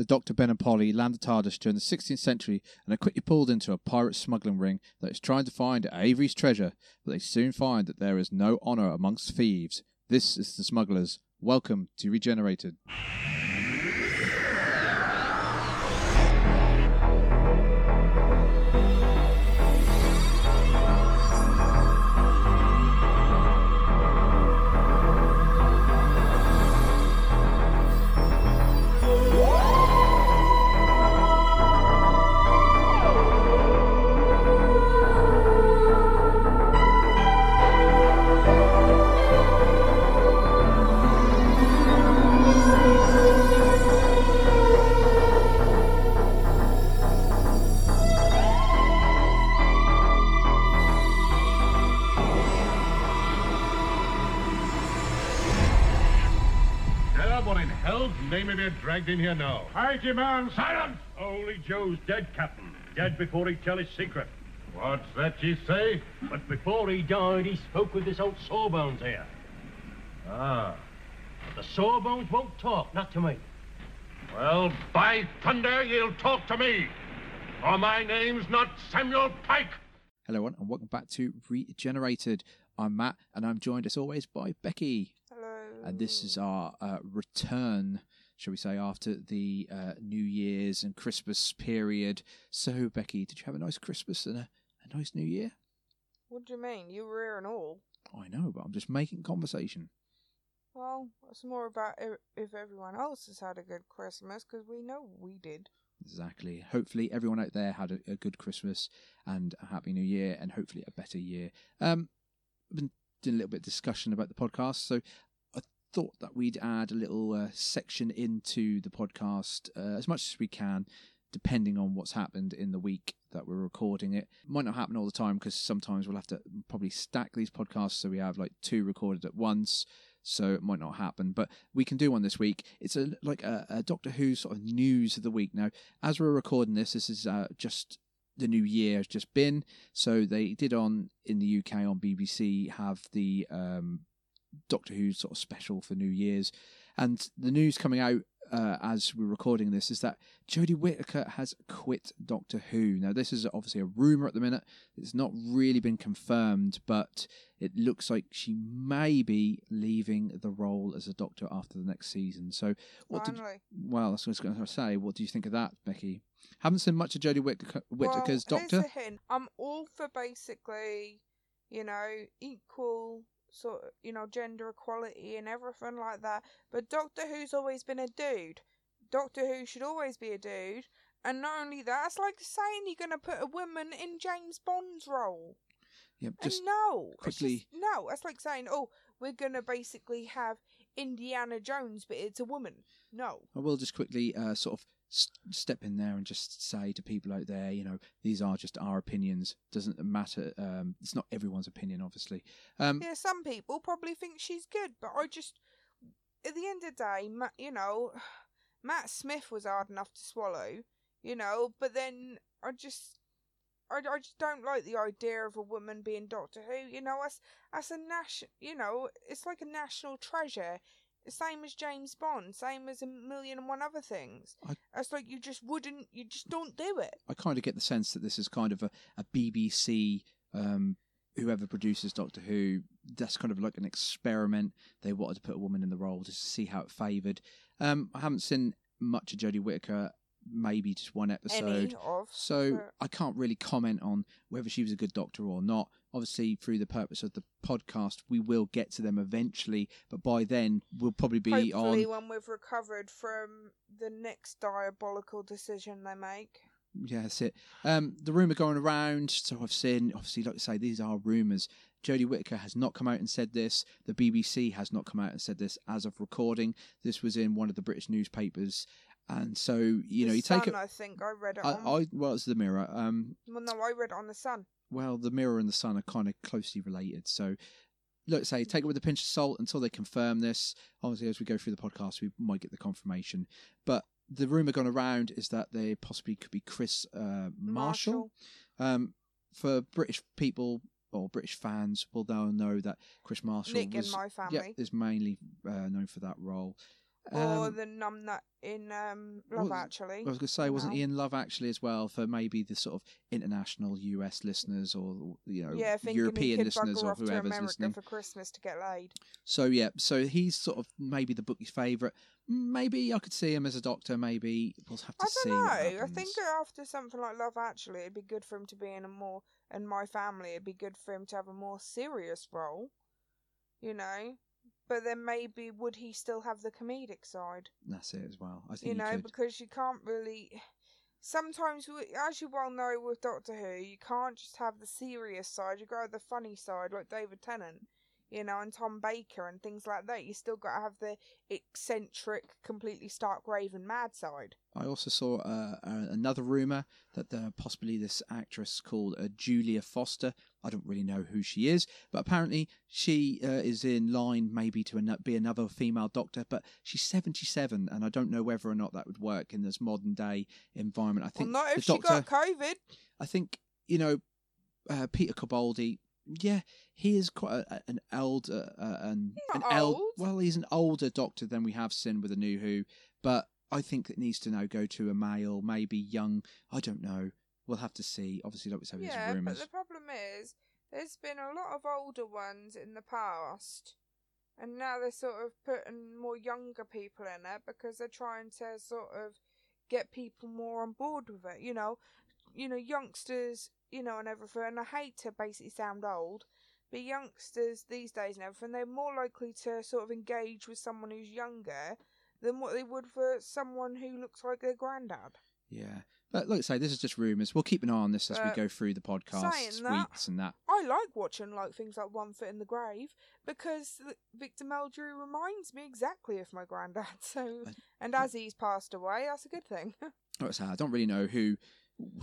the Dr. Ben and Polly land the TARDIS during the 16th century and are quickly pulled into a pirate smuggling ring that is trying to find Avery's treasure, but they soon find that there is no honour amongst thieves. This is the smugglers. Welcome to Regenerated. Dragged in here now? I demand Silence! Holy Joe's dead, Captain. Dead before he tell his secret. What's that you say? But before he died, he spoke with this old Sawbones here. Ah. But the Sawbones won't talk, not to me. Well, by thunder, you'll talk to me. For my name's not Samuel Pike. Hello, everyone, and welcome back to Regenerated. I'm Matt, and I'm joined as always by Becky. Hello. And this is our uh, return, shall we say, after the uh, New Year's and Christmas period. So, Becky, did you have a nice Christmas and a, a nice New Year? What do you mean? You were here and all. I know, but I'm just making conversation. Well, it's more about if everyone else has had a good Christmas, because we know we did. Exactly. Hopefully, everyone out there had a, a good Christmas and a happy New Year, and hopefully a better year. Um, I've been doing a little bit of discussion about the podcast, so thought that we'd add a little uh, section into the podcast uh, as much as we can, depending on what's happened in the week that we're recording it. Might not happen all the time because sometimes we'll have to probably stack these podcasts so we have like two recorded at once. So it might not happen, but we can do one this week. It's a like a, a Doctor Who sort of news of the week. Now, as we're recording this, this is uh, just the new year has just been. So they did on in the UK on BBC have the um, Doctor Who sort of special for New Year's, and the news coming out uh, as we're recording this is that Jodie Whittaker has quit Doctor Who. Now, this is obviously a rumor at the minute. It's not really been confirmed, but it looks like she may be leaving the role as a Doctor after the next season. So, what did well, that's what I was going to say. What do you think of that, Becky? Haven't seen much of Jodie Whittaker, Whittaker's well, Doctor. Here's the hint. I'm all for basically, you know, equal sort of, you know, gender equality and everything like that. But Doctor Who's always been a dude. Doctor Who should always be a dude. And not only that, it's like saying you're going to put a woman in James Bond's role. Yep, And just no, quickly- just- no, that's like saying, oh, we're going to basically have Indiana Jones, but it's a woman. No. I will just quickly uh, sort of step in there and just say to people out there, you know, these are just our opinions. Doesn't matter. Um, it's not everyone's opinion, obviously. Um, Yeah, some people probably think she's good, but I just, at the end of the day, Matt, you know, Matt Smith was hard enough to swallow, you know, but then I just, I, I just don't like the idea of a woman being Doctor Who, you know, as, as a national, you know, it's like a national treasure. Same as James Bond, same as a million and one other things. I- It's like you just wouldn't, you just don't do it. I kind of get the sense that this is kind of a, a BBC, um, whoever produces Doctor Who, that's kind of like an experiment. They wanted to put a woman in the role just to see how it favoured. Um, I haven't seen much of Jodie Whittaker, maybe just one episode. So but- I can't really comment on whether she was a good doctor or not. Obviously, through the purpose of the podcast, we will get to them eventually, but by then we'll probably be Hopefully, on. when we've recovered from the next diabolical decision they make. Yeah, that's it. Um, the rumor going around. So I've seen. Obviously, like I say, these are rumors. Jodie Whittaker has not come out and said this. The BBC has not come out and said this as of recording. This was in one of the British newspapers, and so you know, The you take Sun, it. I think I read it I, on. I well, it's the Mirror. Um, Well, no, I read it on the Sun. well, the mirror and the sun are kind of closely related. So, let's say take it with a pinch of salt until they confirm this. Obviously, as we go through the podcast, we might get the confirmation. But the rumor gone around is that they possibly could be Chris uh, Marshall. Um, for British people or British fans, will now know that Chris Marshall Nick was my yeah is mainly uh, known for that role. Or Um, the numb nut in um, Love well, Actually. I was going to say, wasn't No. he in Love Actually as well for maybe the sort of international US listeners or you know yeah, European listeners or off to whoever's listening? for Christmas to get laid. So yeah, so he's sort of maybe the bookie's favourite. Maybe I could see him as a doctor. Maybe we'll have to I see. don't know. I think after something like Love Actually, it'd be good for him to be in a more, and my family, it'd be good for him to have a more serious role. You know, but then maybe would he still have the comedic side? that's it as well. I think You know, could. because you can't really. Sometimes, we- as you well know with Doctor Who, you can't just have the serious side. You got to have the funny side, like David Tennant, you know, and Tom Baker and things like that. You still got to have the eccentric, completely stark raving mad side. I also saw uh, uh, another rumor that uh, possibly this actress called uh, Julia Foster. I don't really know who she is, but apparently she uh, is in line maybe to an- be another female doctor. But she's seventy-seven, and I don't know whether or not that would work in this modern day environment. I Well, think not the if she doctor. got COVID. I think you know uh, Peter Capaldi. Yeah, he is quite a, an elder, uh, an, an el-. Well, he's an older doctor than we have seen with the New Who, but I think it needs to now go to a male, maybe young. I don't know. We'll have to see. Obviously, like we said, Yeah, there's but the problem is, there's been a lot of older ones in the past, and now they're sort of putting more younger people in it because they're trying to sort of get people more on board with it. You know, you know, youngsters, you know, and everything. And I hate to basically sound old, but youngsters these days and everything, they're more likely to sort of engage with someone who's younger than what they would for someone who looks like their granddad. Yeah, but like I say, this is just rumours. We'll keep an eye on this as we Uh, go through the podcast weeks and that. I like watching like things like One Foot in the Grave because Victor Meldrew reminds me exactly of my granddad. So, I- and as he's passed away, that's a good thing. Like I say, I don't really know who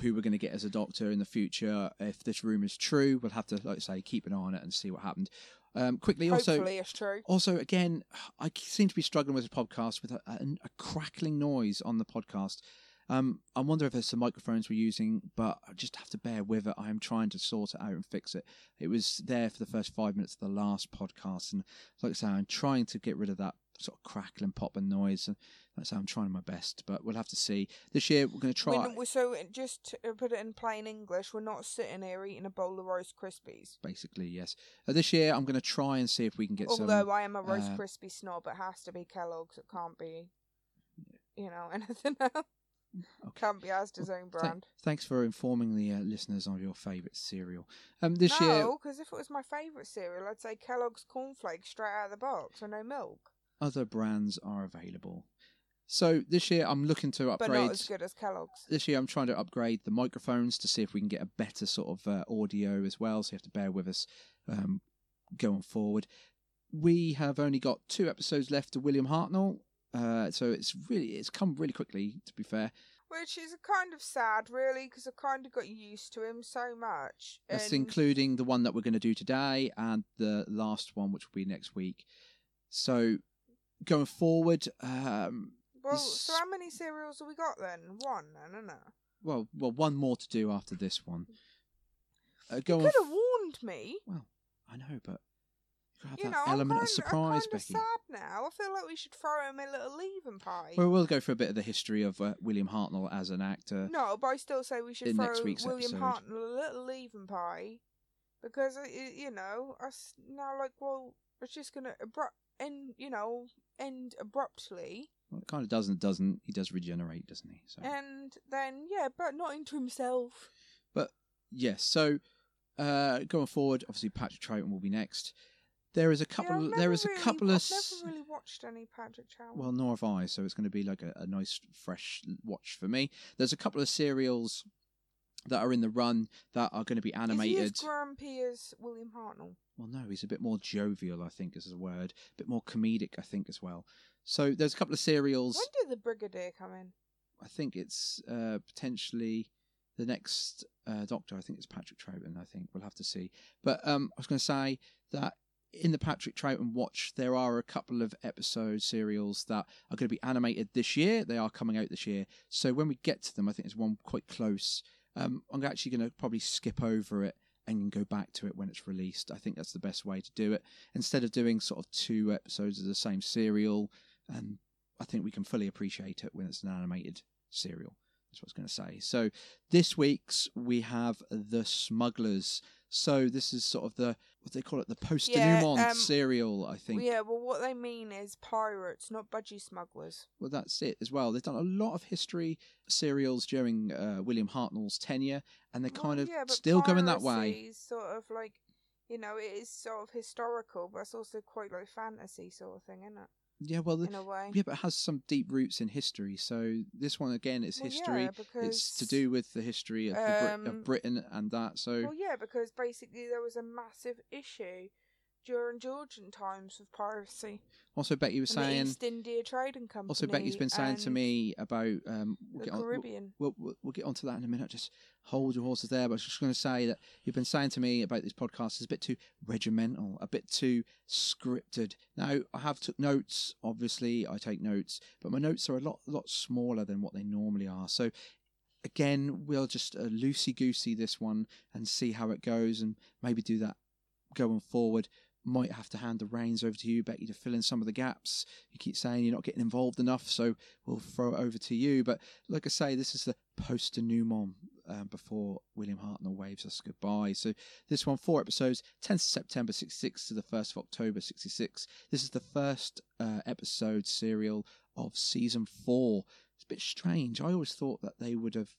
who we're going to get as a doctor in the future. If this rumor is true, we'll have to, like say, keep an eye on it and see what happened. Um, quickly, also, Hopefully, it's true. also again, I seem to be struggling with the podcast with a, a, a crackling noise on the podcast. Um, I wonder if it's the microphones we're using, but I just have to bear with it. I am trying to sort it out and fix it. It was there for the first five minutes of the last podcast, and like I say, I'm trying to get rid of that sort of crackling, popping noise, and that's how I'm trying my best. But we'll have to see. This year, we're going to try. We're, we're- so just to put it in plain English, we're not sitting here eating a bowl of Rice Krispies. Basically, yes. Uh, this year, I'm going to try and see if we can get Although some. I am a roast uh, crispy snob, it has to be Kellogg's. It can't be, you know, anything else. Okay. Can't be Asda's own Thank- brand. thanks for informing the uh, listeners of your favourite cereal. Um, this year, no, because if it was my favourite cereal, I'd say Kellogg's cornflakes straight out of the box with no milk. Other brands are available. So this year, I'm looking to upgrade. But not as good as Kellogg's. This year, I'm trying to upgrade the microphones to see if we can get a better sort of uh, audio as well. So you have to bear with us um, going forward. We have only got two episodes left of William Hartnell, uh, so it's really it's come really quickly. To be fair, Which is kind of sad, really, because I kind of got used to him so much. that's and- including the one that we're going to do today and the last one, which will be next week. So going forward, um, Well, so how many serials have we got then? One, then, isn't it? well, well, one more to do after this one. Uh, You going could have warned me. Well, I know, but you have You that know, element kind, of surprise, I'm Becky. sad now. I feel like we should throw him a little leaving pie. Well, we'll go for a bit of the history of uh, William Hartnell as an actor. no, but I still say we should throw William episode. Hartnell a little leaving pie. Because, uh, you know, us now, like, well, it's just going to abrupt end, you know, end abruptly. Well, it kind of doesn't, doesn't. He does regenerate, doesn't he? So And then, yeah, but not into himself. But, yes. So uh, going forward, obviously Patrick Troughton will be next. There is a couple. I've there is a really- couple of. I've never really watched any Patrick Chow. Well, nor have I. So it's going to be like a, a nice, fresh watch for me. There's a couple of serials that are in the run that are going to be animated. Is he as grumpy as William Hartnell? Well, no, he's a bit more jovial, I think, is a word. A bit more comedic, I think, as well. So there's a couple of serials. When did the Brigadier come in? I think it's uh, potentially the next uh, Doctor. I think it's Patrick Troughton. I think we'll have to see. But um, I was going to say that in the Patrick Troughton watch, there are a couple of episode serials that are going to be animated this year. They are coming out this year. So when we get to them, I think there's one quite close. Um, I'm actually going to probably skip over it and go back to it when it's released. I think that's the best way to do it. Instead of doing sort of two episodes of the same serial and I think we can fully appreciate it when it's an animated serial. That's what I was going to say. So this week's we have the Smugglers. So this is sort of the what they call it, the post denouement um, serial. I think. Yeah, well, what they mean is pirates, not budgie smugglers. Well, that's it as well. They've done a lot of history serials during uh, William Hartnell's tenure, and they're kind Well, of yeah, still going that way. is Sort of like, you know, it is sort of historical, but it's also quite like fantasy sort of thing, isn't it? Yeah, well, the, In a way. yeah, but it has some deep roots in history. So this one again is Well, history. yeah, because it's to do with the history of, the Brit- um, of Britain and that. So Well, yeah, because basically there was a massive issue during Georgian times with piracy. also, Becky was and the saying. East India Trading Company. Also, Becky's been saying to me about um, we'll the get on, Caribbean. we'll, we'll, we'll get onto that in a minute. Just hold your horses there. But I was just going to say that you've been saying to me about this podcast is a bit too regimental, a bit too scripted. Now, I have took notes. Obviously, I take notes, but my notes are a lot, lot smaller than what they normally are. So. Again, we'll just uh, loosey goosey this one and see how it goes, and maybe do that going forward. Might have to hand the reins over to you, Becky, to fill in some of the gaps. You keep saying you're not getting involved enough, so we'll throw it over to you. But like I say, this is the post denouement um, before William Hartnell waves us goodbye. So this one, four episodes, 10th September 66 to the 1st of October 66. This is the first uh, episode serial of season four. It's a bit strange. I always thought that they would have.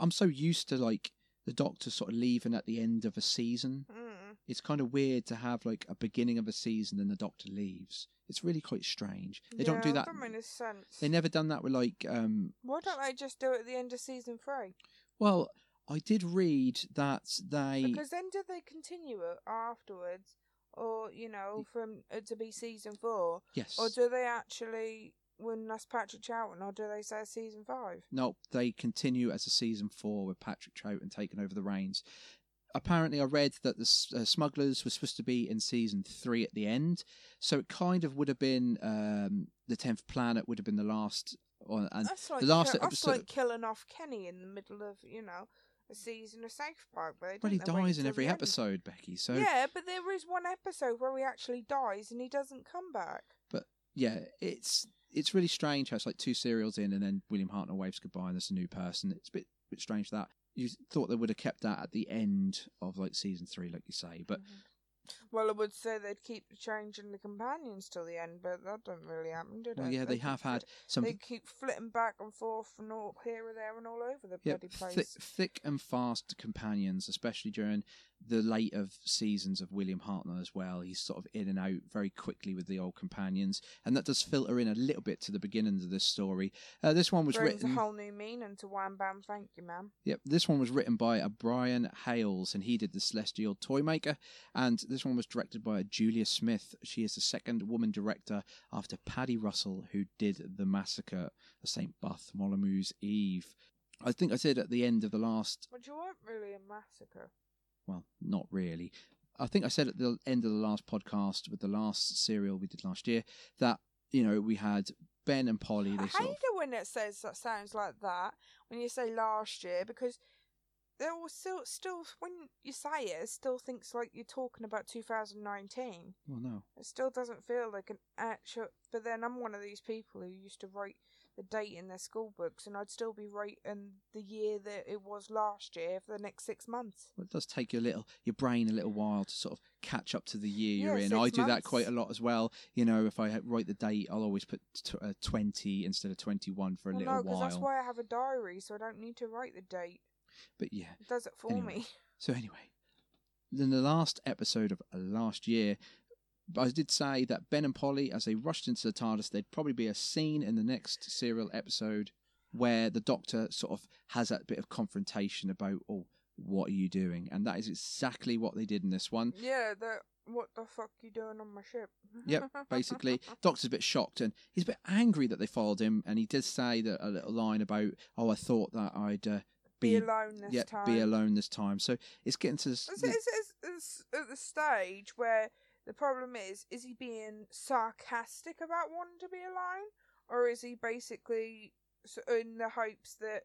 I'm so used to like the Doctor sort of leaving at the end of a season. Mm. It's kind of weird to have like a beginning of a season and the Doctor leaves. It's really quite strange. They don't do that. That makes sense. They never done that with like um Why don't they just do it at the end of season three? well, I did read that they Because then do they continue it afterwards, or you know, from it to be season four, yes. or do they actually when that's Patrick Troughton, or do they say season five? No, they continue as a season four with Patrick Troughton taking over the reins. Apparently, I read that the uh, Smugglers was supposed to be in season three at the end, so it kind of would have been um, the tenth planet would have been the last, or, and that's like the last kill- that's episode. like killing off Kenny in the middle of you know a season of South Park. Well, he dies in every end. episode, Becky. So Yeah, but there is one episode where he actually dies and he doesn't come back. But yeah, it's it's really strange how it's like two serials in, and then William Hartnell waves goodbye, and there's a new person. It's a bit bit strange that you thought they would have kept that at the end of like season three, like you say, but mm-hmm. Well, I would say they'd keep changing the companions till the end, but that doesn't really happen, did it? well, yeah, they keep have had some They keep flitting back and forth and all here and there and all over the bloody place. thick, thick and fast companions, especially during the late of seasons of William Hartnell as well. He's sort of in and out very quickly with the old companions, and that does filter in a little bit to the beginnings of this story. Uh, this one was Brings written. a whole new meaning to Wham Bam. Thank you, ma'am. Yep, this one was written by a Brian Hayles, and he did the Celestial Toymaker. And this one was directed by Julia Smith. She is the second woman director after Paddy Russell, who did the massacre of St. Bartholomew's Eve. I think I said at the end of the last But you weren't really a massacre. well, not really. I think I said at the end of the last podcast with the last serial we did last year that you know we had Ben and Polly. I hate of it when it says that sounds like that when you say last year because there was still still when you say it, it still thinks like you're talking about 2019. well no It still doesn't feel like an actual. But then I'm one of these people who used to write the date in their school books, and I'd still be writing the year that it was last year for the next six months. well, it does take you a little your brain a little while to sort of catch up to the year you're in. I do that quite a lot as well. You know, if I write the date, I'll always put t- uh, twenty instead of twenty one for a well, little no, because while. that's why I have a diary, so I don't need to write the date. But yeah, It does it for Anyway. me. So anyway, in the last episode of last year, I did say that Ben and Polly, as they rushed into the TARDIS, there'd probably be a scene in the next serial episode where the Doctor sort of has that bit of confrontation about, oh, what are you doing? And that is exactly what they did in this one. Yeah, that. What the fuck you doing on my ship? Yep, basically, Doctor's a bit shocked and he's a bit angry that they followed him. And he did say that a little line about, "Oh, I thought that I'd uh, be, be, alone this yeah, time. be alone this time." So it's getting to this, It's, it's, it's, it's at the stage where the problem is: is he being sarcastic about wanting to be alone, or is he basically in the hopes that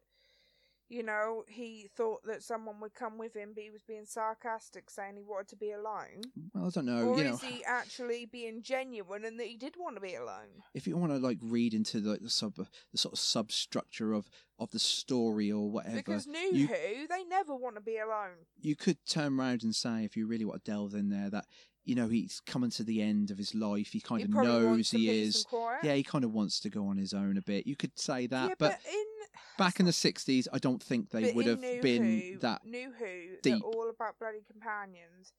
you know, he thought that someone would come with him, but he was being sarcastic, saying he wanted to be alone? Well, I don't know. or you know, is he actually being genuine and that he did want to be alone? if you want to like read into the, the sub the sort of substructure of of the story or whatever, Because New you- Who, they never want to be alone. you could turn around and say, if you really want to delve in there, that you know he's coming to the end of his life. He kind he of knows he is. Yeah, he kind of wants to go on his own a bit. You could say that, Yeah, but, in back in the '60s, I don't think they would have New been Who, that. New Who. deep. They're all about bloody companions,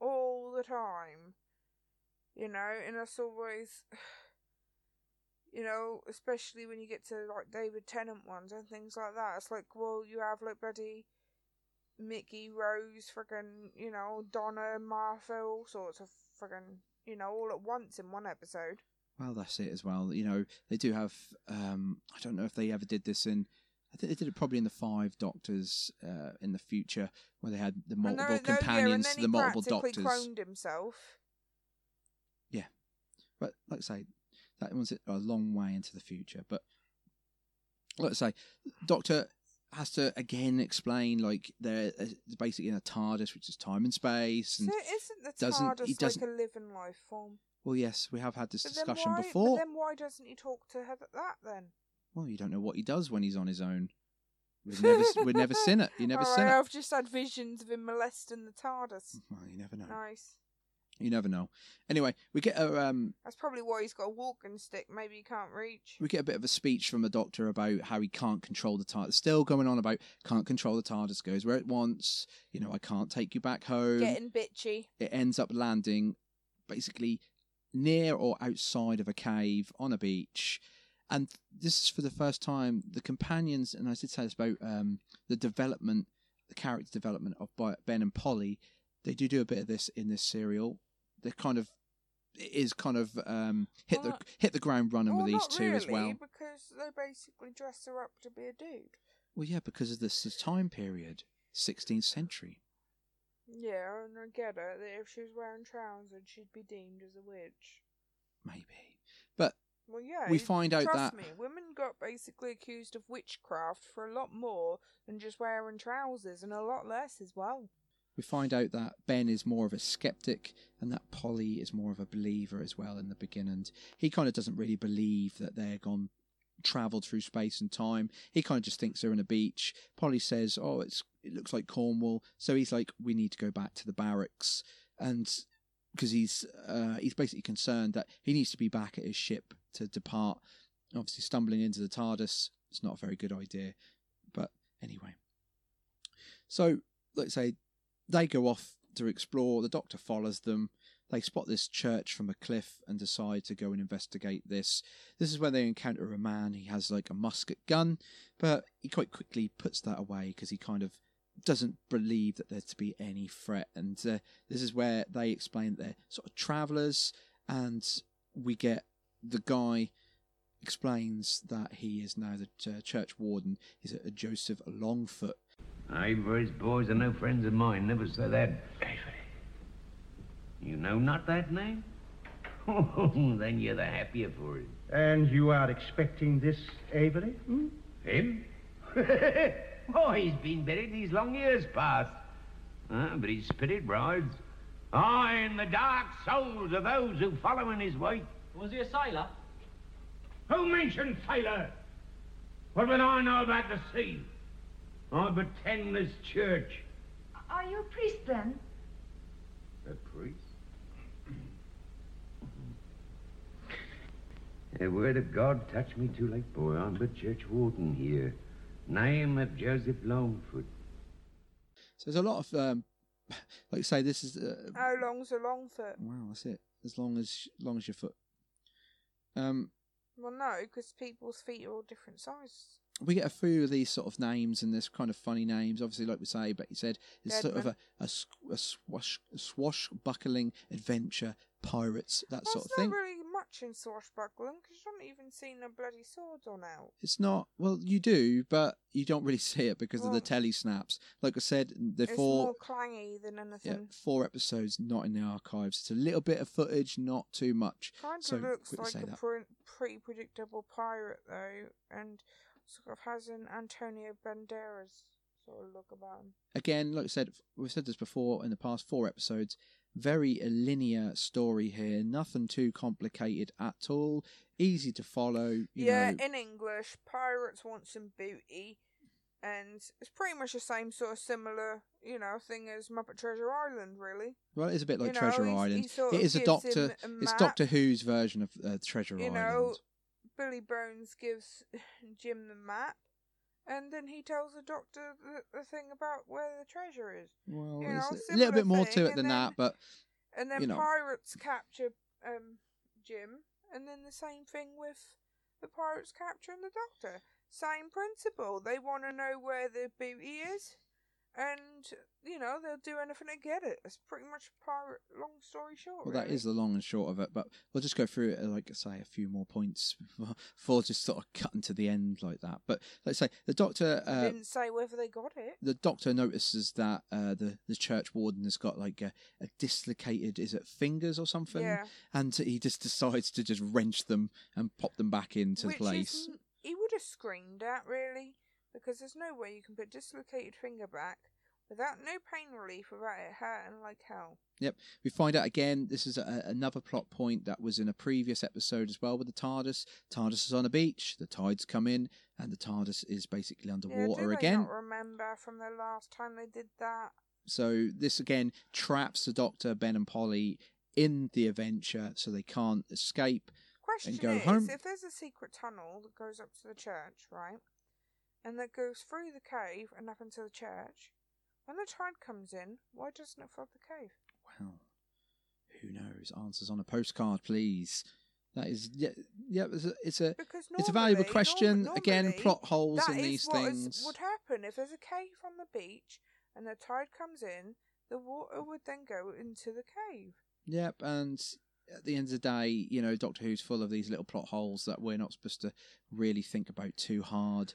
all the time. You know, and that's always, you know, especially when you get to like David Tennant ones and things like that. It's like, well, you have like bloody Mickey, Rose, friggin', you know, Donna, Martha, all sorts of friggin', you know, all at once in one episode. Well, that's it as well. You know, they do have. Um, I don't know if they ever did this in. I think they did it probably in the Five Doctors uh, in the future, where they had the multiple no- no, yeah, and companions then to he the multiple doctors. cloned himself. But like I say, that was a long way into the future. But like I say, Doctor has to again explain like they're uh, basically in a TARDIS, which is time and space. And so isn't the doesn't- TARDIS like doesn't- a living life form? Well, yes, we have had this But then discussion why, before. But then why doesn't he talk to her th- that then? Well, you don't know what he does when he's on his own. We've never, we've never seen it. You never Alright, seen it. I've just had visions of him molesting the TARDIS. Well, you never know. Nice. You never know. Anyway, we get a um, That's probably why he's got a walking stick. Maybe he can't reach. we get a bit of a speech from the doctor about how he can't control the TARDIS. Still going on about can't control the TARDIS, goes where it wants. You know, I can't take you back home. Getting bitchy. It ends up landing basically near or outside of a cave on a beach. And this is for the first time the companions, and I did say this about um, the development, the character development of Ben and Polly. They do do a bit of this in this serial. They're kind of it is kind of um, hit Well, the hit the ground running well, with these two really, as well. because they basically dress her up to be a dude. Well, yeah, because of this time period, 16th century. Yeah, and I get it that if she was wearing trousers, she'd be deemed as a witch. maybe. But Well, yeah. we find out trust that me, women got basically accused of witchcraft for a lot more than just wearing trousers, and a lot less as well. we find out that Ben is more of a skeptic and that Polly is more of a believer as well in the beginning. He kind of doesn't really believe that they're gone traveled through space and time. He kind of just thinks they're in a beach. Polly says, "Oh, it's it looks like Cornwall." So he's like, "We need to go back to the barracks." And because he's uh, he's basically concerned that he needs to be back at his ship to depart. Obviously, stumbling into the TARDIS is not a very good idea. But anyway, so let's say they go off to explore. The Doctor follows them. They spot this church from a cliff and decide to go and investigate this. This is where they encounter a man. He has like a musket gun, but he quite quickly puts that away because he kind of doesn't believe that there's to be any threat. And uh, this is where they explain they're sort of travellers, and we get the guy explains that he is now the uh, church warden. He's a, a Joseph Longfoot. I, Avery's boys are no friends of mine. Never say that. Avery. You know not that name? Oh, then you're the happier for it. And you are expecting this, Avery? Hmm? Him? oh, he's been buried these long years past. Ah, but his spirit rides. Ah, in the dark souls of those who follow in his wake. Was he a sailor? Who mentioned sailor? What would I know about the sea? I but tend this church. Are you a priest then? A priest? A word of God touched me too late, boy. I'm but church warden here. Name of Joseph Longfoot. So there's a lot of, um, like you say, this is. Uh, How long's a long foot? wow, that's it. As long as, long as your foot. Um, Well, no, because people's feet are all different sizes. we get a few of these sort of names and there's kind of funny names. Obviously, like we say, but he said it's sort of a, a, sw- a, swash, a swashbuckling adventure, pirates, that Well, sort of it's thing. really much swashbuckling because you haven't even seen a bloody sword on out. It's not well, you do, but you don't really see it because of the oh. telesnaps. Like I said, the It's four more clangy than anything. yeah, four episodes not in the archives. It's a little bit of footage, not too much. Kind of So, looks like say a pre- pretty predictable pirate though, and sort of has an Antonio Banderas sort of look about him. Again, like I said, we've said this before in the past four episodes. Very a linear story here. Nothing too complicated at all. Easy to follow. You yeah, know, in English, pirates want some booty, and it's pretty much the same sort of similar, you know, thing as Muppet Treasure Island, really. well, it is a bit like you know, Treasure he Island. sort It of is a Doctor. a It's. Doctor Who's version of uh, Treasure You Island. You know, Billy Bones gives Jim the map, and then he tells the Doctor the, the thing about where the treasure is. well, you there's know, a little bit more to it than and that, but And then You know. pirates capture um, Jim, and then the same thing with the pirates capturing the Doctor. Same principle. They want to know where the booty is, and you know they'll do anything to get it. It's pretty much pirate. Long story short. Well, that really. is the long and short of it, but we'll just go through it, uh, like I say, a few more points before just sort of cutting to the end like that. But let's say the doctor, uh, didn't say whether they got it. the doctor notices that uh, the the church warden has got like a, a dislocated, is it fingers or something? Yeah. And he just decides to just wrench them and pop them back into Which place. he would have screamed at really, because there's no way you can put dislocated finger back without no pain relief without it hurting like hell. Yep. We find out again, this is a, another plot point that was in a previous episode as well with the TARDIS. TARDIS is on a beach, the tides come in, and the TARDIS is basically yeah, underwater they again. remember from the last time they did that? So this again traps the Doctor, Ben, and Polly in the adventure, so they can't escape. Question go is, home. if there's a secret tunnel that goes up to the church, right, and that goes through the cave and up into the church, when the tide comes in, why doesn't it flood the cave? Well, who knows? Answers on a postcard, please. That is, yeah, yeah. It's a, it's a, Because it's a valuable question. norm- again, plot holes in these what is- things. would happen if there's a cave on the beach and the tide comes in. The water would then go into the cave. Yep, and at the end of the day, you know, Doctor Who's full of these little plot holes that we're not supposed to really think about too hard.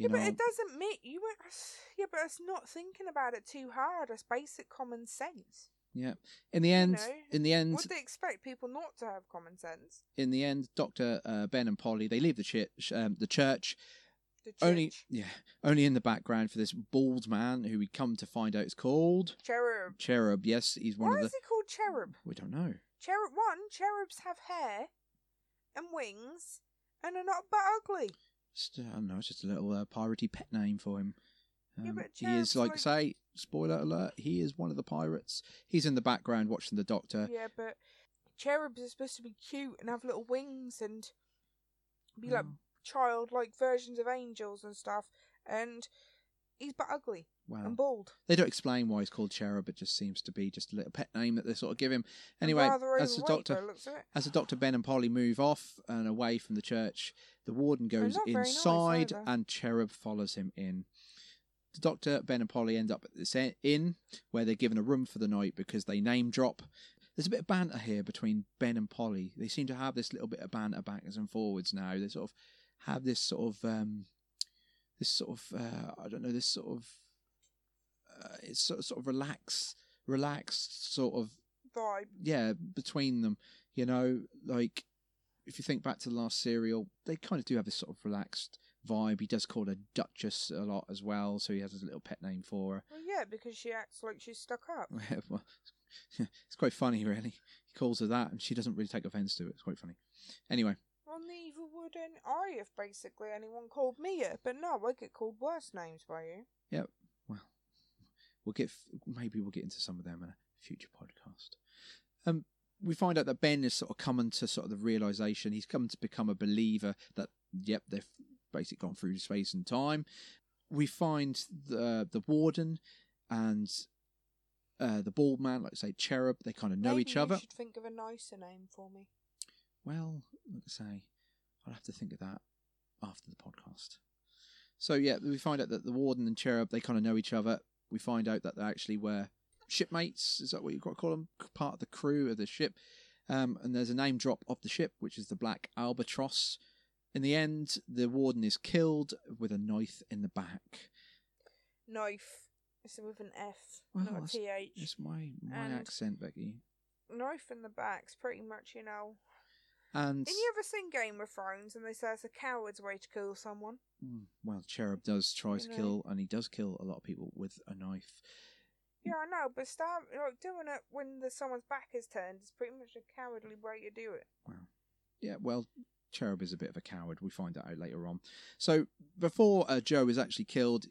You yeah, know, but it doesn't mean you. Yeah, but it's not thinking about it too hard. It's basic common sense. yeah. In the end, know, in the end, Would they expect people not to have common sense? in the end, Doctor uh, Ben and Polly they leave the church. Um, the church The only, yeah, only in the background for this bald man who we come to find out is called cherub. Cherub. Yes, he's one Why of is he called cherub? We don't know. Cherub one. Cherubs have hair and wings and are not but ugly. Just, uh, I don't know. It's just a little uh, piratey pet name for him. Yeah, Um, but he is like, like- say, spoiler alert. He is one of the pirates. He's in the background watching the Doctor. Yeah, but cherubs are supposed to be cute and have little wings and be like Oh. childlike versions of angels and stuff. And he's but ugly Wow. and bald. They don't explain why he's called Cherub. It just seems to be just a little pet name that they sort of give him. Anyway, as the Doctor, looks as the Doctor Ben and Polly move off and away from the church, the warden goes very nice inside, and Cherub follows him in. The Doctor, Ben, and Polly end up at this inn where they're given a room for the night because they name drop. There's a bit of banter here between Ben and Polly. They seem to have this little bit of banter backwards and forwards now. They sort of have this sort of um, this sort of uh, I don't know this sort of uh, it's sort of, sort of relax, relaxed sort of Vibe. yeah between them. You know, like if you think back to the last serial, they kind of do have this sort of relaxed vibe. He does call her Duchess a lot as well, so he has a little pet name for her. Well, yeah, because she acts like she's stuck up. well, it's quite funny, really. He calls her that, and she doesn't really take offence to it. It's quite funny. Anyway, Well, neither would any, I if basically anyone called me it. But no, I get called worse names by you. Yep. well, we'll get maybe we'll get into some of them in a future podcast. Um, we find out that Ben is sort of coming to sort of the realization he's come to become a believer that yep they've basically gone through space and time. We find the the warden and uh, the bald man, like I say, cherub. They kind of know Maybe each you other. should think of a nicer name for me. Well, like I say, I'll have to think of that after the podcast. So yeah, we find out that the warden and cherub they kind of know each other. We find out that they actually were shipmates. Is that what you've got to call them? Part of the crew of the ship. Um, and there's a name drop of the ship, which is the Black Albatross. In the end, the warden is killed with a knife in the back. Knife. It's with an F, Well, not a that's- TH. It's my my And- accent, Becky. Knife in the back's pretty much, you know, And Have you ever seen Game of Thrones and they say it's a coward's way to kill someone? Mm, well, Cherub does try to You know. kill, and he does kill a lot of people with a knife. Yeah, I know, but stab like doing it when the someone's back is turned is pretty much a cowardly way to do it. Yeah, well, Cherub is a bit of a coward. We find that out later on. So before uh, Joe is actually killed,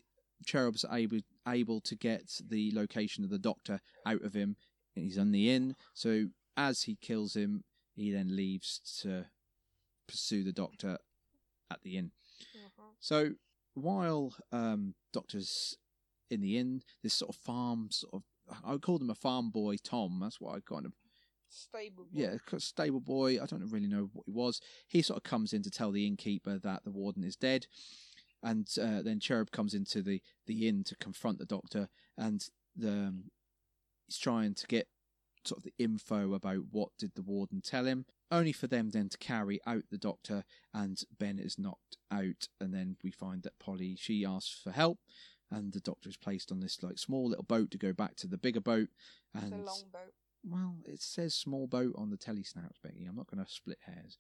Cherub's able able to get the location of the Doctor out of him. He's on the inn. So as he kills him, he then leaves to pursue the Doctor at the inn. Uh-huh. So while um, Doctor's in the inn, this sort of farm sort of I would call him a farm boy, Tom. That's what I kind of Stable. boy. yeah, stable boy. I don't really know what he was. He sort of comes in to tell the innkeeper that the warden is dead, and uh, then Cherub comes into the the inn to confront the doctor, and the um, he's trying to get sort of the info about what did the warden tell him. Only for them then to carry out the doctor, and Ben is knocked out, and then we find that Polly she asks for help, and the doctor is placed on this like small little boat to go back to the bigger boat, It's and a long boat. well, it says small boat on the telesnaps, Becky. I'm not going to split hairs.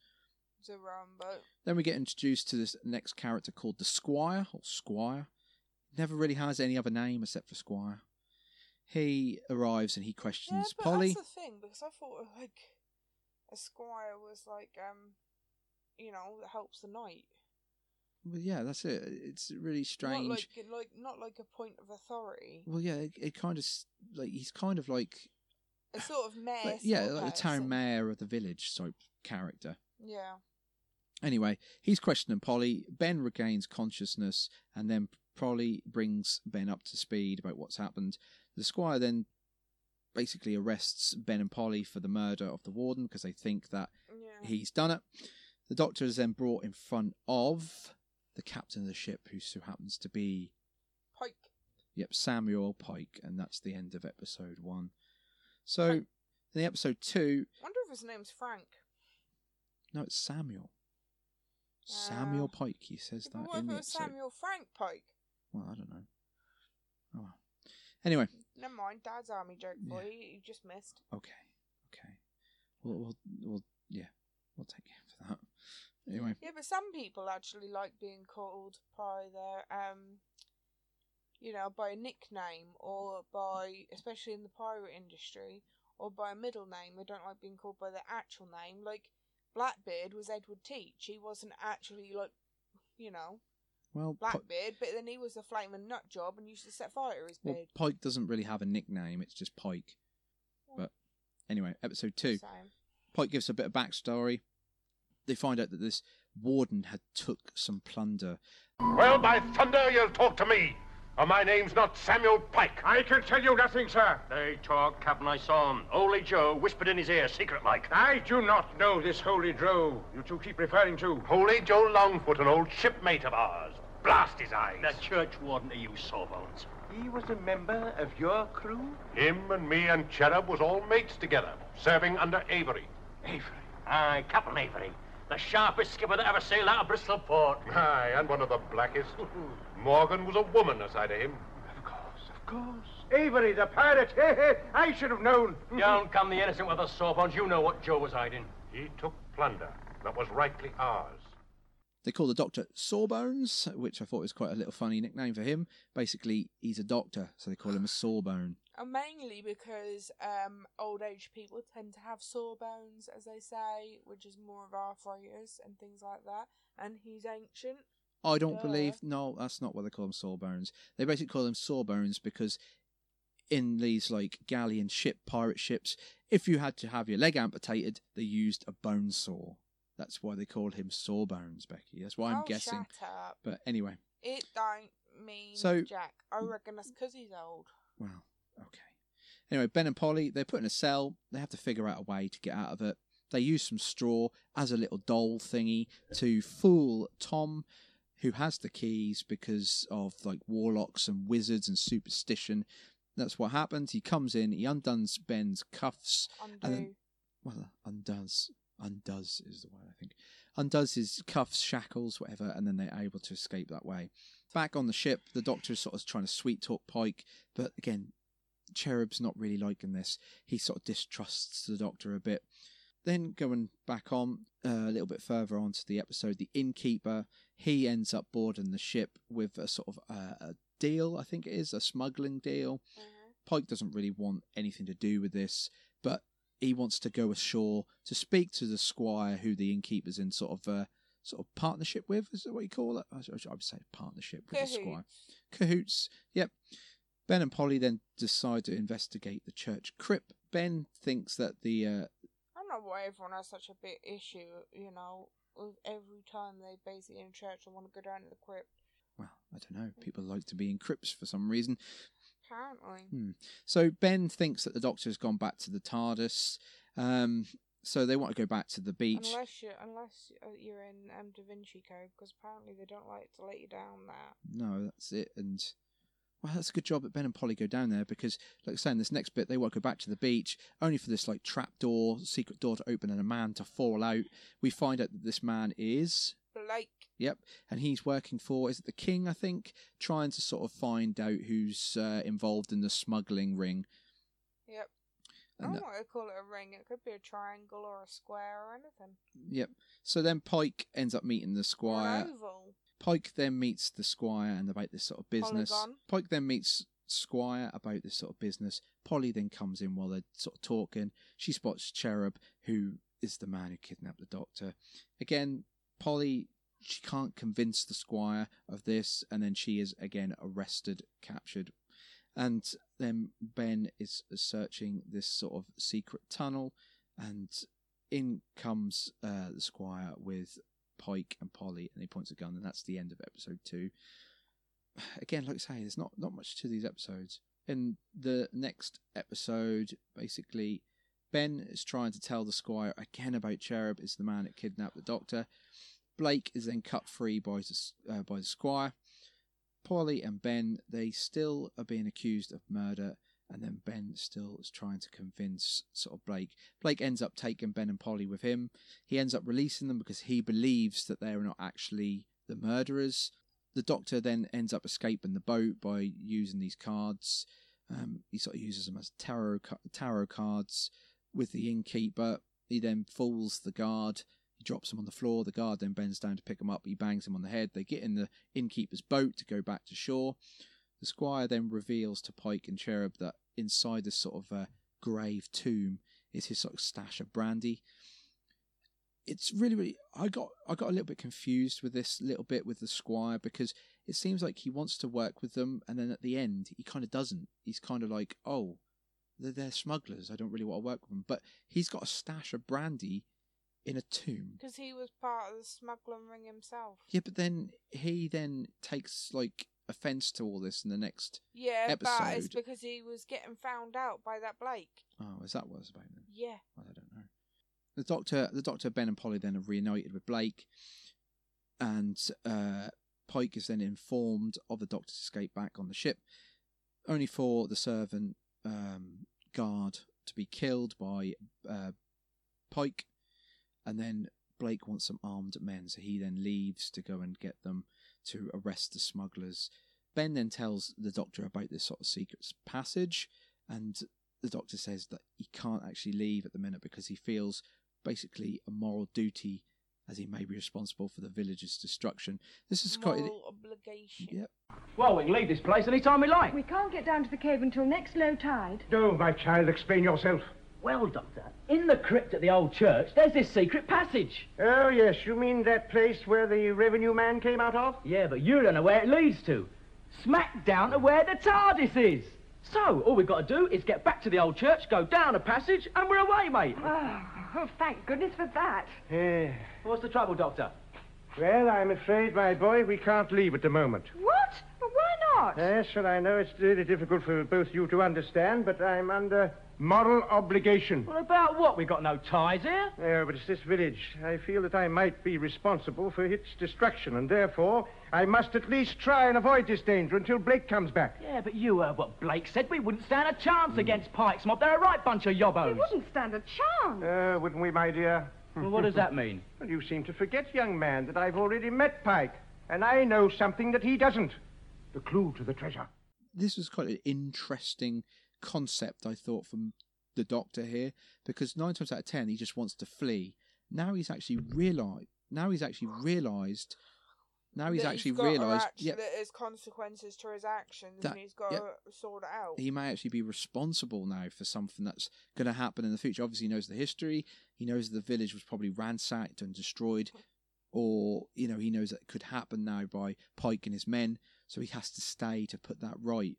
It's a round boat. Then we get introduced to this next character called the Squire, or Squire. Never really has any other name except for Squire. He arrives and he Yeah, questions but Polly. that's the thing because I thought like a squire was like um, you know, that helps the knight. Well, yeah, that's it. It's really strange. Not like like not like a point of authority. Well, yeah, it, it kind of like he's kind of like, A sort of mayor. like yeah, like the town mayor of the village type character. Yeah. Anyway, he's questioning Polly. Ben regains consciousness, and then Polly brings Ben up to speed about what's happened. The squire then basically arrests Ben and Polly for the murder of the warden because they think that Yeah. he's done it. The doctor is then brought in front of the captain of the ship, who so happens to be Pike. Yep, Samuel Pike, and that's the end of episode one. So, in the episode two, I wonder if his name's Frank. no, it's Samuel. Samuel Pike. He says that what in the it was episode. Samuel Frank Pike? Well, I don't know. Oh well. Anyway, Never mind, Dad's army joke for you. You just missed. okay, okay. We'll, we'll, we'll, yeah, we'll take care for that. Anyway, Yeah, but some people actually like being called by their um, you know, by a nickname or by, especially in the pirate industry, or by a middle name. They don't like being called by their actual name. Like Blackbeard was Edward Teach. He wasn't actually like, you know, well, Pi- Blackbeard, but then he was a flaming nut job and used to set fire to his well, beard. Pike doesn't really have a nickname. It's just Pike. But anyway, episode two. Same. Pike gives a bit of backstory. They find out that this warden had took some plunder. Well, by thunder, you'll talk to me. Or my name's not Samuel Pike. I can tell you nothing, sir. They talk, Captain. I saw him. Holy Joe whispered in his ear, secret like. I do not know this Holy Joe you two keep referring to. Holy Joe Longfoot, an old shipmate of ours. Blast his eyes. The church warden to you, sawbones. He was a member of your crew? Him and me and Cherub was all mates together, serving under Avery. Avery. Aye, Captain Avery. The sharpest skipper that ever sailed out of Bristol port. Aye, and one of the blackest. Morgan was a woman aside of him. Of course, of course. Avery, the pirate. I should have known. Down come the innocent with the sawbones. You know what Joe was hiding. He took plunder that was rightly ours. They call the doctor Sawbones, which I thought was quite a little funny nickname for him. Basically, he's a doctor, so they call him a Sawbone. And mainly because um, old age people tend to have sore bones, as they say, which is more of arthritis and things like that. And he's ancient. I don't Duh. believe. No, that's not what they call them. Sawbones. They basically call them Sawbones because in these like galleon ship pirate ships, if you had to have your leg amputated, they used a bone saw. That's why they called him Sawbones, Becky. That's why I'm oh, guessing. Shut up. But anyway, It don't mean So- Jack. I reckon that's because he's old. well, okay. Anyway, Ben and Polly, they're put in a cell. They have to figure out a way to get out of it. They use some straw as a little doll thingy to fool Tom, who has the keys because of like warlocks and wizards and superstition. That's what happens. He comes in, he undoes Ben's cuffs, Undo. and then, well, undoes, undoes is the word I think, undoes his cuffs, shackles, whatever, and then they're able to escape that way. Back on the ship, the Doctor is sort of trying to sweet talk Pike, but again, Cherub's not really liking this. He sort of distrusts the Doctor a bit. then going back on uh, a little bit further on to the episode, the innkeeper he ends up boarding the ship with a sort of uh, a deal. I think it is a smuggling deal. Mhm. Pike doesn't really want anything to do with this, but he wants to go ashore to speak to the squire, who the innkeeper's in sort of a sort of partnership with. Is that what you call it? I I would say partnership with the squire. Cahoots. Cahoots. Yep. Ben and Polly then decide to investigate the church crypt. Ben thinks that the uh, I don't know why everyone has such a big issue, you know, with every time they basically in church and want to go down to the crypt. well, I don't know. People like to be in crypts for some reason. Apparently. Hmm. So Ben thinks that the Doctor has gone back to the TARDIS. Um, so they want to go back to the beach. Unless you unless uh, you're in um, Da Vinci Code, because apparently they don't like to let you down there. No, that's it. And well, that's a good job that Ben and Polly go down there because, like I was saying, this next bit they want to go back to the beach only for this like trap door, secret door to open, and a man to fall out. We find out that this man is Blake. Yep, and he's working for is it the king? I think trying to sort of find out who's uh, involved in the smuggling ring. Yep. I don't know to call it a ring. It could be a triangle or a square or anything. Yep. So then Pike ends up meeting the squire. an oval. Pike then meets the squire and about this sort of business. Polygon. Pike then meets Squire about this sort of business. Polly then comes in while they're sort of talking. She spots Cherub, who is the man who kidnapped the doctor. Again, Polly she can't convince the squire of this, and then she is again arrested, captured. And then Ben is searching this sort of secret tunnel, and in comes uh, the squire with Pike and Polly, and he points a gun, and that's the end of episode two. Again, like I say, there's not not much to these episodes. In the next episode, basically, Ben is trying to tell the squire again about Cherub is the man that kidnapped the doctor. Blake is then cut free by the, uh, by the squire. Polly and Ben they still are being accused of murder, and then Ben still is trying to convince sort of Blake. Blake ends up taking Ben and Polly with him. He ends up releasing them because he believes that they are not actually the murderers. The doctor then ends up escaping the boat by using these cards. Um, he sort of uses them as tarot tarot cards with the innkeeper. He then fools the guard. He drops him on the floor. The guard then bends down to pick him up. He bangs him on the head. They get in the innkeeper's boat to go back to shore. The squire then reveals to Pike and Cherub that inside this sort of uh, grave tomb is his sort of stash of brandy. It's really, really. I got, I got a little bit confused with this little bit with the squire because it seems like he wants to work with them, and then at the end he kind of doesn't. He's kind of like, oh, they're, they're smugglers. I don't really want to work with them. But he's got a stash of brandy in a tomb. Because he was part of the smuggling ring himself. Yeah, but then he then takes like offence to all this in the next. Yeah, but it's because he was getting found out by that Blake. Oh, is that what it's about then? Yeah. Well, I don't know. The doctor, the doctor, Ben and Polly then are reunited with Blake, and uh, Pike is then informed of the doctor's escape back on the ship, only for the servant um, guard to be killed by uh, Pike, and then Blake wants some armed men, so he then leaves to go and get them to arrest the smugglers. Ben then tells the doctor about this sort of secret passage, and the doctor says that he can't actually leave at the minute because he feels basically a moral duty as he may be responsible for the village's destruction. This is quite. Moral obligation. Yep. Well, we can leave this place any time we like. We can't get down to the cave until next low tide. Do, my child, explain yourself. Well, Doctor, in the crypt at the old church, there's this secret passage. Oh, yes, you mean that place where the revenue man came out of? Yeah, but you don't know where it leads to. Smack down to where the TARDIS is. So, all we've got to do is get back to the old church, go down a passage, and we're away, mate. Oh, oh, thank goodness for that. Eh. What's the trouble, Doctor? Well, I'm afraid, my boy, we can't leave at the moment. What? But why not? Yes, well, I know it's really difficult for both you to understand, but I'm under moral obligation. Well, about what? We've got no ties here. Yeah, but it's this village. I feel that I might be responsible for its destruction, and therefore I must at least try and avoid this danger until Blake comes back. Yeah, but you heard what Blake said. We wouldn't stand a chance against Pike's mob. They're a right bunch of yobbos. We wouldn't stand a chance. Uh, wouldn't we, my dear? Well, what does that mean? Well, you seem to forget, young man, that I've already met Pike, and I know something that he doesn't. The clue to the treasure. This was quite an interesting concept, I thought, from the Doctor here because nine times out of ten he just wants to flee. Now he's actually realised. Now he's actually realised. Now he's that actually realised. Yeah, that there's consequences to his actions, That- and he's got yeah. to sort it out. he may actually be responsible now for something that's going to happen in the future. Obviously, he knows the history. He knows the village was probably ransacked and destroyed, or you know, he knows that it could happen now by Pike and his men. So he has to stay to put that right.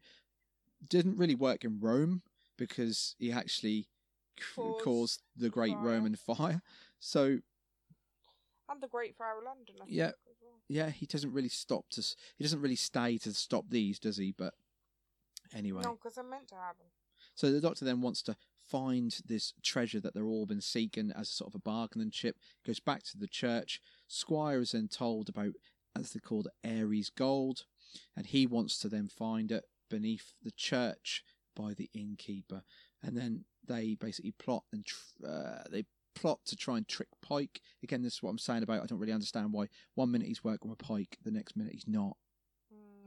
Didn't really work in Rome because he actually Caused caused the Great fire. Roman fire. So and the Great Fire of London, I Yeah. well. yeah, he doesn't really stop to. He doesn't really stay to stop these, does he? But anyway. No, because they're meant to happen. So the doctor then wants to find this treasure that they're all been seeking as a sort of a bargaining chip. Goes back to the church. Squire is then told about, as they called it, Avery's gold, and he wants to then find it beneath the church by the innkeeper. And then they basically plot and tr- uh, they plot to try and trick Pike. Again, this is what I'm saying about. I don't really understand why one minute he's working with Pike, the next minute he's not.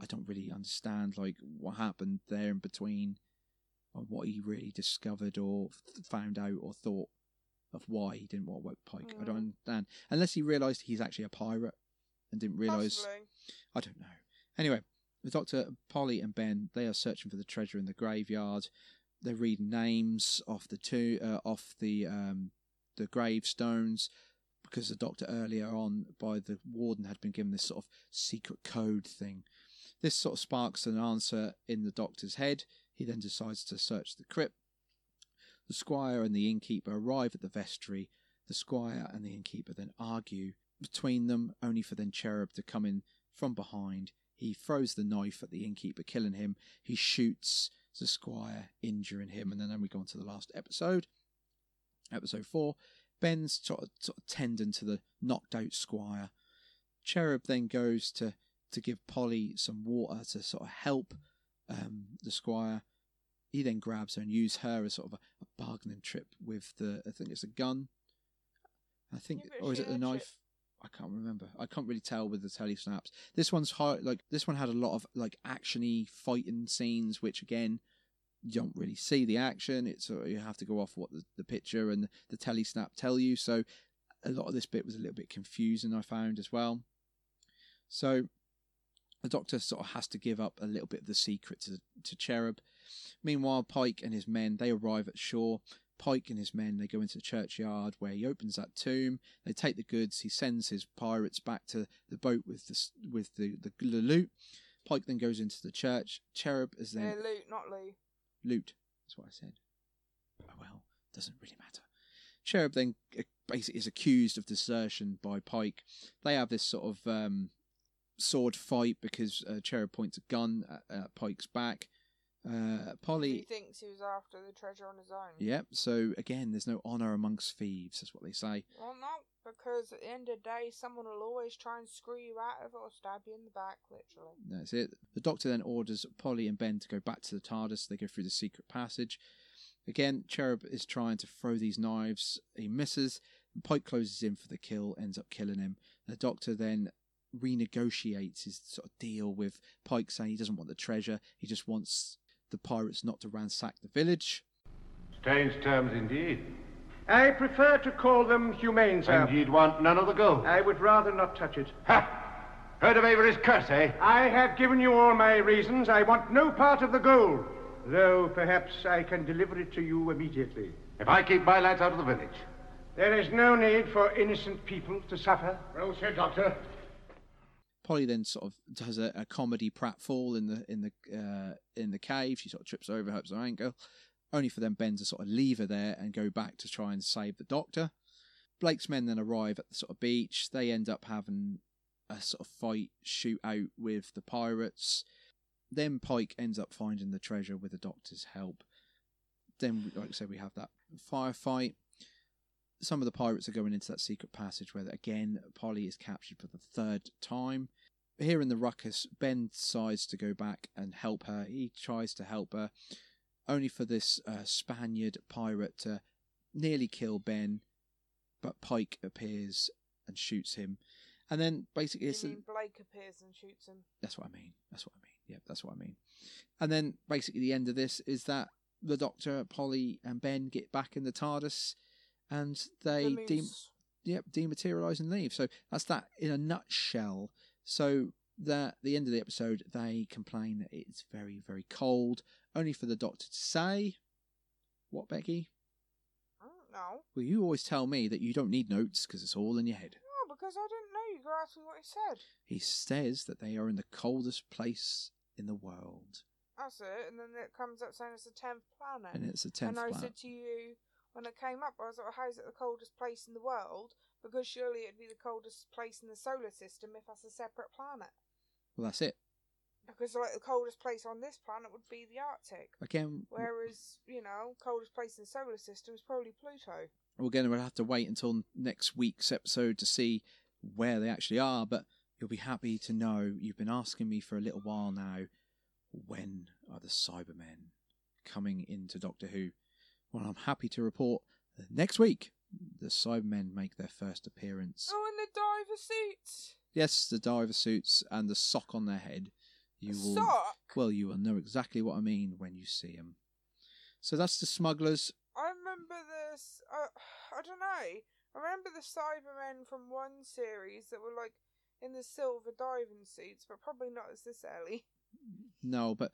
I don't really understand like what happened there in between on what he really discovered or found out or thought of why he didn't want to work Pike. I don't understand. Unless he realised he's actually a pirate and didn't realise. I don't know. Anyway, the Doctor, Polly, and Ben they are searching for the treasure in the graveyard. They're reading names off the two uh, off the um, the gravestones because the Doctor earlier on by the warden had been given this sort of secret code thing. This sort of sparks an answer in the Doctor's head. He then decides to search the crypt. The squire and the innkeeper arrive at the vestry. The squire and the innkeeper then argue between them, only for then Cherub to come in from behind. He throws the knife at the innkeeper, killing him. He shoots the squire, injuring him, and then we go on to the last episode, episode four. Ben's sort of, sort of tending to the knocked out squire. Cherub then goes to to give Polly some water to sort of help um, the squire. He then grabs her and uses her as sort of a, a bargaining trip with the I think it's a gun. I think, Yeah, or is it a knife? I can't remember. I can't really tell with the telesnaps. This one's high, like this one had a lot of like actiony fighting scenes, which again you don't really see the action. It's uh, you have to go off what the, the picture and the, the telesnap tell you. So a lot of this bit was a little bit confusing. I found as well. So the Doctor sort of has to give up a little bit of the secret to to Cherub. Meanwhile, Pike and his men they arrive at shore. Pike and his men they go into the churchyard where he opens that tomb. They take the goods. He sends his pirates back to the boat with the with the the, the loot. Pike then goes into the church. Cherub is then Yeah, Luke, not Lou. loot. That's what I said. Oh well, doesn't really matter. Cherub then uh, basically is accused of desertion by Pike. They have this sort of um, sword fight because uh, Cherub points a gun at, at Pike's back. Uh, He Polly, thinks he was after the treasure on his own. yep. So again, there's no honor amongst thieves. That's what they say. Well, no, because at the end of the day, someone will always try and screw you out of it or stab you in the back, literally. That's it. The Doctor then orders Polly and Ben to go back to the TARDIS. They go through the secret passage. Again, Cherub is trying to throw these knives. He misses. Pike closes in for the kill, ends up killing him. The Doctor then renegotiates his sort of deal with Pike, saying he doesn't want the treasure. He just wants the pirates not to ransack the village. Strange terms indeed. I prefer to call them humane, sir. And you'd want none of the gold. I would rather not touch it. Ha! Heard of Avery's curse, eh? I have given you all my reasons. I want no part of the gold. Though perhaps I can deliver it to you immediately. If I keep my lads out of the village. There is no need for innocent people to suffer. Well said, Doctor. Polly then sort of does a, a comedy pratfall in the in the uh, in the cave. She sort of trips over, hurts her ankle, only for then Ben to sort of leave her there and go back to try and save the Doctor. Blake's men then arrive at the sort of beach. They end up having a sort of fight shootout with the pirates. Then Pike ends up finding the treasure with the Doctor's help. Then, like I said, we have that firefight. Some of the pirates are going into that secret passage where, again, Polly is captured for the third time. Here in the ruckus, Ben decides to go back and help her. He tries to help her, only for this uh, Spaniard pirate to nearly kill Ben, but Pike appears and shoots him. And then basically, You mean Blake appears and shoots him? that's what I mean. That's what I mean. Yep, that's what I mean. And then basically the end of this is that the Doctor, Polly, and Ben get back in the TARDIS, and they The de- yep, dematerialize and leave. So that's that in a nutshell. So that the end of the episode, they complain that it's very, very cold, only for the Doctor to say, "What, Becky? Mm, I don't know. Well, you always tell me that you don't need notes because it's all in your head." No, because I didn't know. You could ask me what he said. He says that they are in the coldest place in the world, That's it. And then it comes up saying it's the tenth planet. and it's the tenth planet. and I planet. said to you when it came up, I was like, "How's it the coldest place in the world?" Because surely it'd be the coldest place in the solar system if that's a separate planet. Well, that's it. Because like the coldest place on this planet would be the Arctic, Again, whereas you know, coldest place in the solar system is probably Pluto. Well, again, we'll have to wait until next week's episode to see where they actually are, but you'll be happy to know you've been asking me for a little while now when are the Cybermen coming into Doctor Who? Well, I'm happy to report that next week the Cybermen make their first appearance. Oh, and the diver suits. Yes, the diver suits and the sock on their head. You will, Sock? Well, you will know exactly what I mean when you see them. So that's the smugglers. I remember this. Uh, I don't know. I remember the Cybermen from one series that were like in the silver diving suits, but probably not as this early. No, but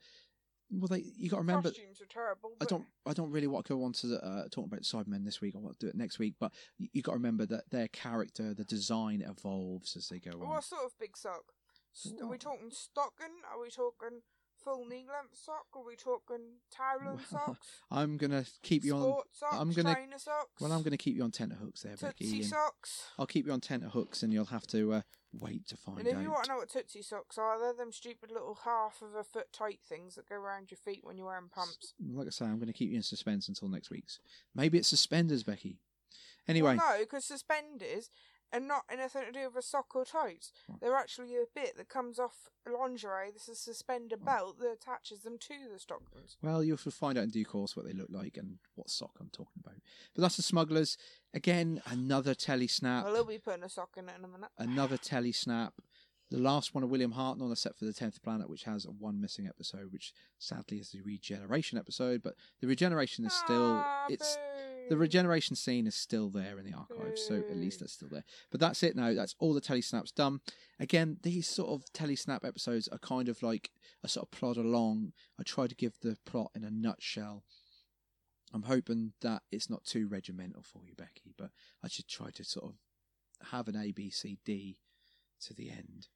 well, they you got to remember. Costumes are terrible. I don't. I don't really want to go on to uh, talking about Cybermen this week. I want to do it next week. But you, you got to remember that their character, the design evolves as they go on. What sort of big sock? St- Are we talking stocking? Are we talking full knee length sock? Are we talking towel and socks? I'm gonna keep you on. Sport socks, I'm gonna. trainer socks, Well, I'm gonna keep you on tenterhooks there, Becky. Tootsie and socks. I'll keep you on tenterhooks, and you'll have to uh, wait to find And if out. you want to know what Tootsie socks are, they're them stupid little half of a foot tight things that go around your feet when you're wearing pumps. Like I say, I'm gonna keep you in suspense until next week's. Maybe it's suspenders, Becky. Anyway, Well, no, because suspenders are not anything to do with a sock or tights. They're actually a bit that comes off lingerie. This is a suspender belt that attaches them to the stockings. Well, you'll find out in due course what they look like and what sock I'm talking about. But that's the smugglers. Again, another telesnap. Well, he'll be putting a sock in it in a minute. Another telesnap. The last one of William Hartnell, except for the tenth planet, which has one missing episode, which sadly is the regeneration episode. But the regeneration is still Ah, it's the regeneration scene is still there in the archives, so at least hmm. that's still there. But that's it now. That's all the telesnaps done. Again, these sort of telesnap episodes are kind of like a sort of plod along. I try to give the plot in a nutshell. I'm hoping that it's not too regimental for you, Becky, but I should try to sort of have an A, B, C, D to the end.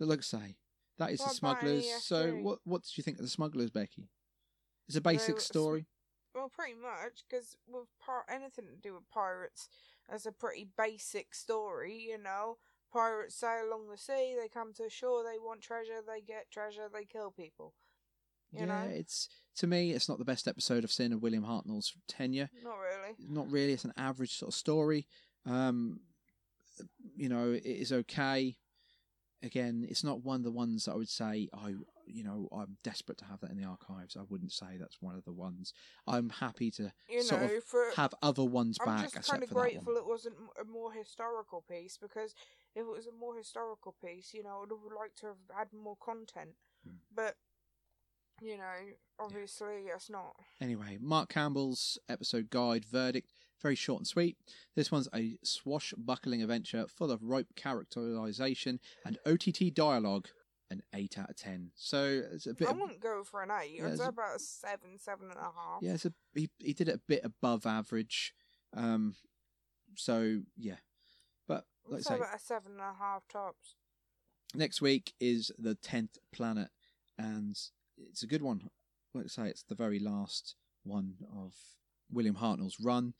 But like I say, that is What the smugglers. So, what what did you think of the smugglers, Becky? It's a basic They were sm- story. Well, pretty much, because with par- anything to do with pirates, that's a pretty basic story, you know. Pirates sail along the sea, they come to shore, they want treasure, they get treasure, they kill people. You yeah, know? it's to me, it's not the best episode I've seen of William Hartnell's tenure. Not really. Not really. It's an average sort of story. Um, you know, it is okay. Again, it's not one of the ones that I would say I, you know, I'm desperate to have that in the archives. I wouldn't say that's one of the ones. I'm happy to You sort know, of for have other ones back. I'm just kind of grateful it wasn't a more historical piece because if it was a more historical piece, you know, I would have liked to have had more content. Hmm. But you know, obviously, it's not. Anyway, Mark Campbell's episode guide verdict, very short and sweet. This one's a swashbuckling adventure full of rope characterization and OTT dialogue. An eight out of ten. So it's a bit. I wouldn't go for an eight. Yeah, I'd it's say about a seven, seven and a half. yeah, it's a, he he did it a bit above average. Um, so yeah, but I say about a seven and a half tops. next week is the tenth planet, and it's a good one. Like I say, it's the very last one of William Hartnell's run.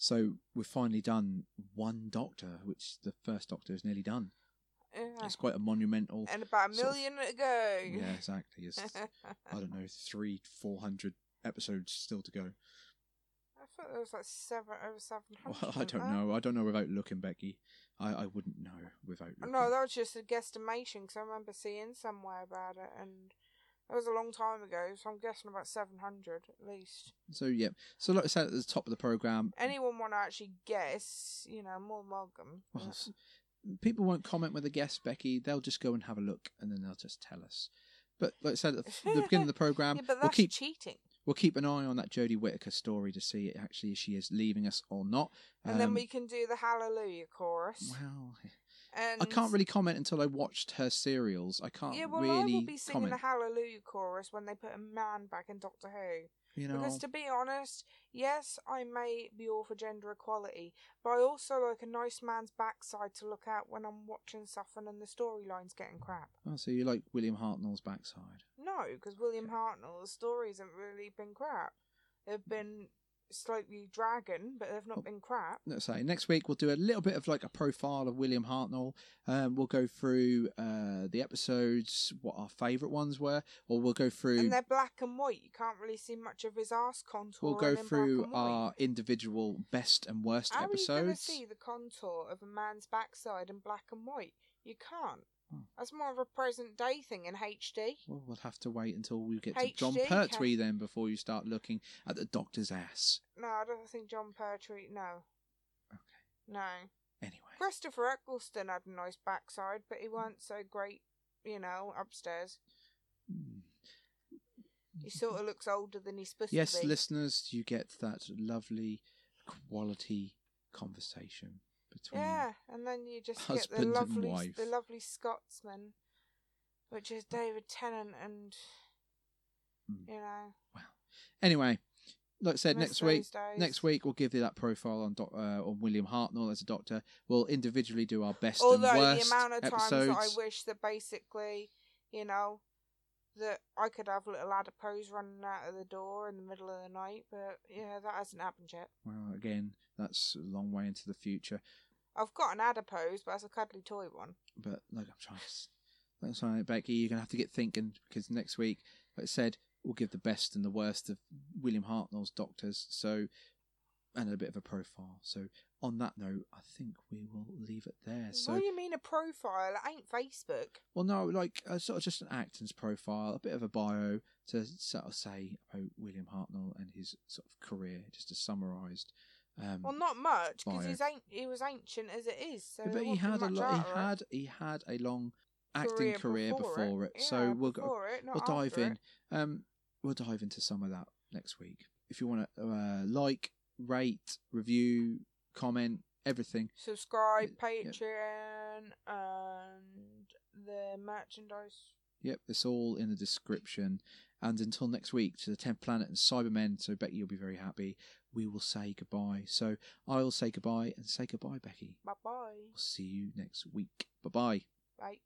So we've finally done one Doctor, which the first Doctor is nearly done. Yeah. It's quite a monumental. And about a of- million to go. yeah, exactly. It's I don't know, three, four hundred episodes still to go. I thought there was like seven over seven Well. I don't know. I don't know without looking, Becky. I, I wouldn't know without looking. No, that was just a guesstimation because I remember seeing somewhere about it, and it was a long time ago. So I'm guessing about seven hundred at least. So yeah. So like I said at the top of the program, Anyone want to actually guess? You know, more welcome. well, people won't comment with a guess, Becky. They'll just go and have a look, and then they'll just tell us. But like I said at the, the beginning of the program, yeah, but we'll keep cheating. we'll keep an eye on that Jodie Whittaker story to see actually if she is leaving us or not. And then Um, we can do the Hallelujah chorus. Well, And I can't really comment until I watched her serials. I can't Yeah, well, really I will be singing comment. the Hallelujah chorus when they put a man back in Doctor Who. You know, Because to be honest, yes, I may be all for gender equality, but I also like a nice man's backside to look at when I'm watching something and the storyline's getting crap. oh, so you like William Hartnell's backside? No, because William Hartnell's stories haven't really been crap. They've mm. been slightly dragging, but they've not been crap. let's say next week we'll do a little bit of like a profile of William Hartnell. Um, we'll go through uh, the episodes, what our favourite ones were, or we'll go through. And they're black and white. You can't really see much of his ass contour. We'll go through our individual best and worst How are you going to episodes. see the contour of a man's backside in black and white? You can't. Hmm. That's more of a present day thing in HD. Well, we'll have to wait until we get to Jon HD Pertwee then before you start looking at the doctor's ass. No, I don't think Jon Pertwee. No. Okay. No. Anyway, Christopher Eccleston had a nice backside, but he weren't so great, you know, upstairs. He sort of looks older than he's supposed yes, to be. Yes, listeners, you get that lovely quality conversation between. Yeah, and then you just get the lovely, the lovely Scotsman, which is David Tennant, and Hmm. you know, Well Anyway, like I said, Miss next week, days. next week we'll give you that profile on doc, uh, on William Hartnell as a doctor. We'll individually do our best although and the amount of times episodes. that I wish that basically, you know, that I could have little adipose running out of the door in the middle of the night, but yeah, that hasn't happened yet. Well, again, that's a long way into the future. I've got an adipose, but it's a cuddly toy one. But like I'm trying to, that's all right, Becky. You're gonna have to get thinking because next week, like I said, we'll give the best and the worst of William Hartnell's doctors. So, and a bit of a profile. So, on that note, I think we will leave it there. So, what do you mean a profile? It ain't Facebook. well, no, like uh, sort of just an actor's profile, a bit of a bio to sort of say about William Hartnell and his sort of career, just as summarised. Um, Well, not much because ain't he was ancient as it is. So but he had a lot. He it. had he had a long acting career, before, it. Yeah, so we'll go, it, we'll dive in. Um, we'll dive into some of that next week. If you want to uh, like, rate, review, comment, everything. Subscribe. Patreon, and the merchandise. Yep, it's all in the description. And until next week, to the 10th Planet and Cybermen, so Becky, you'll be very happy, we will say goodbye. So I'll say goodbye and say goodbye, Becky. Bye bye. We'll see you next week. Bye bye. Bye.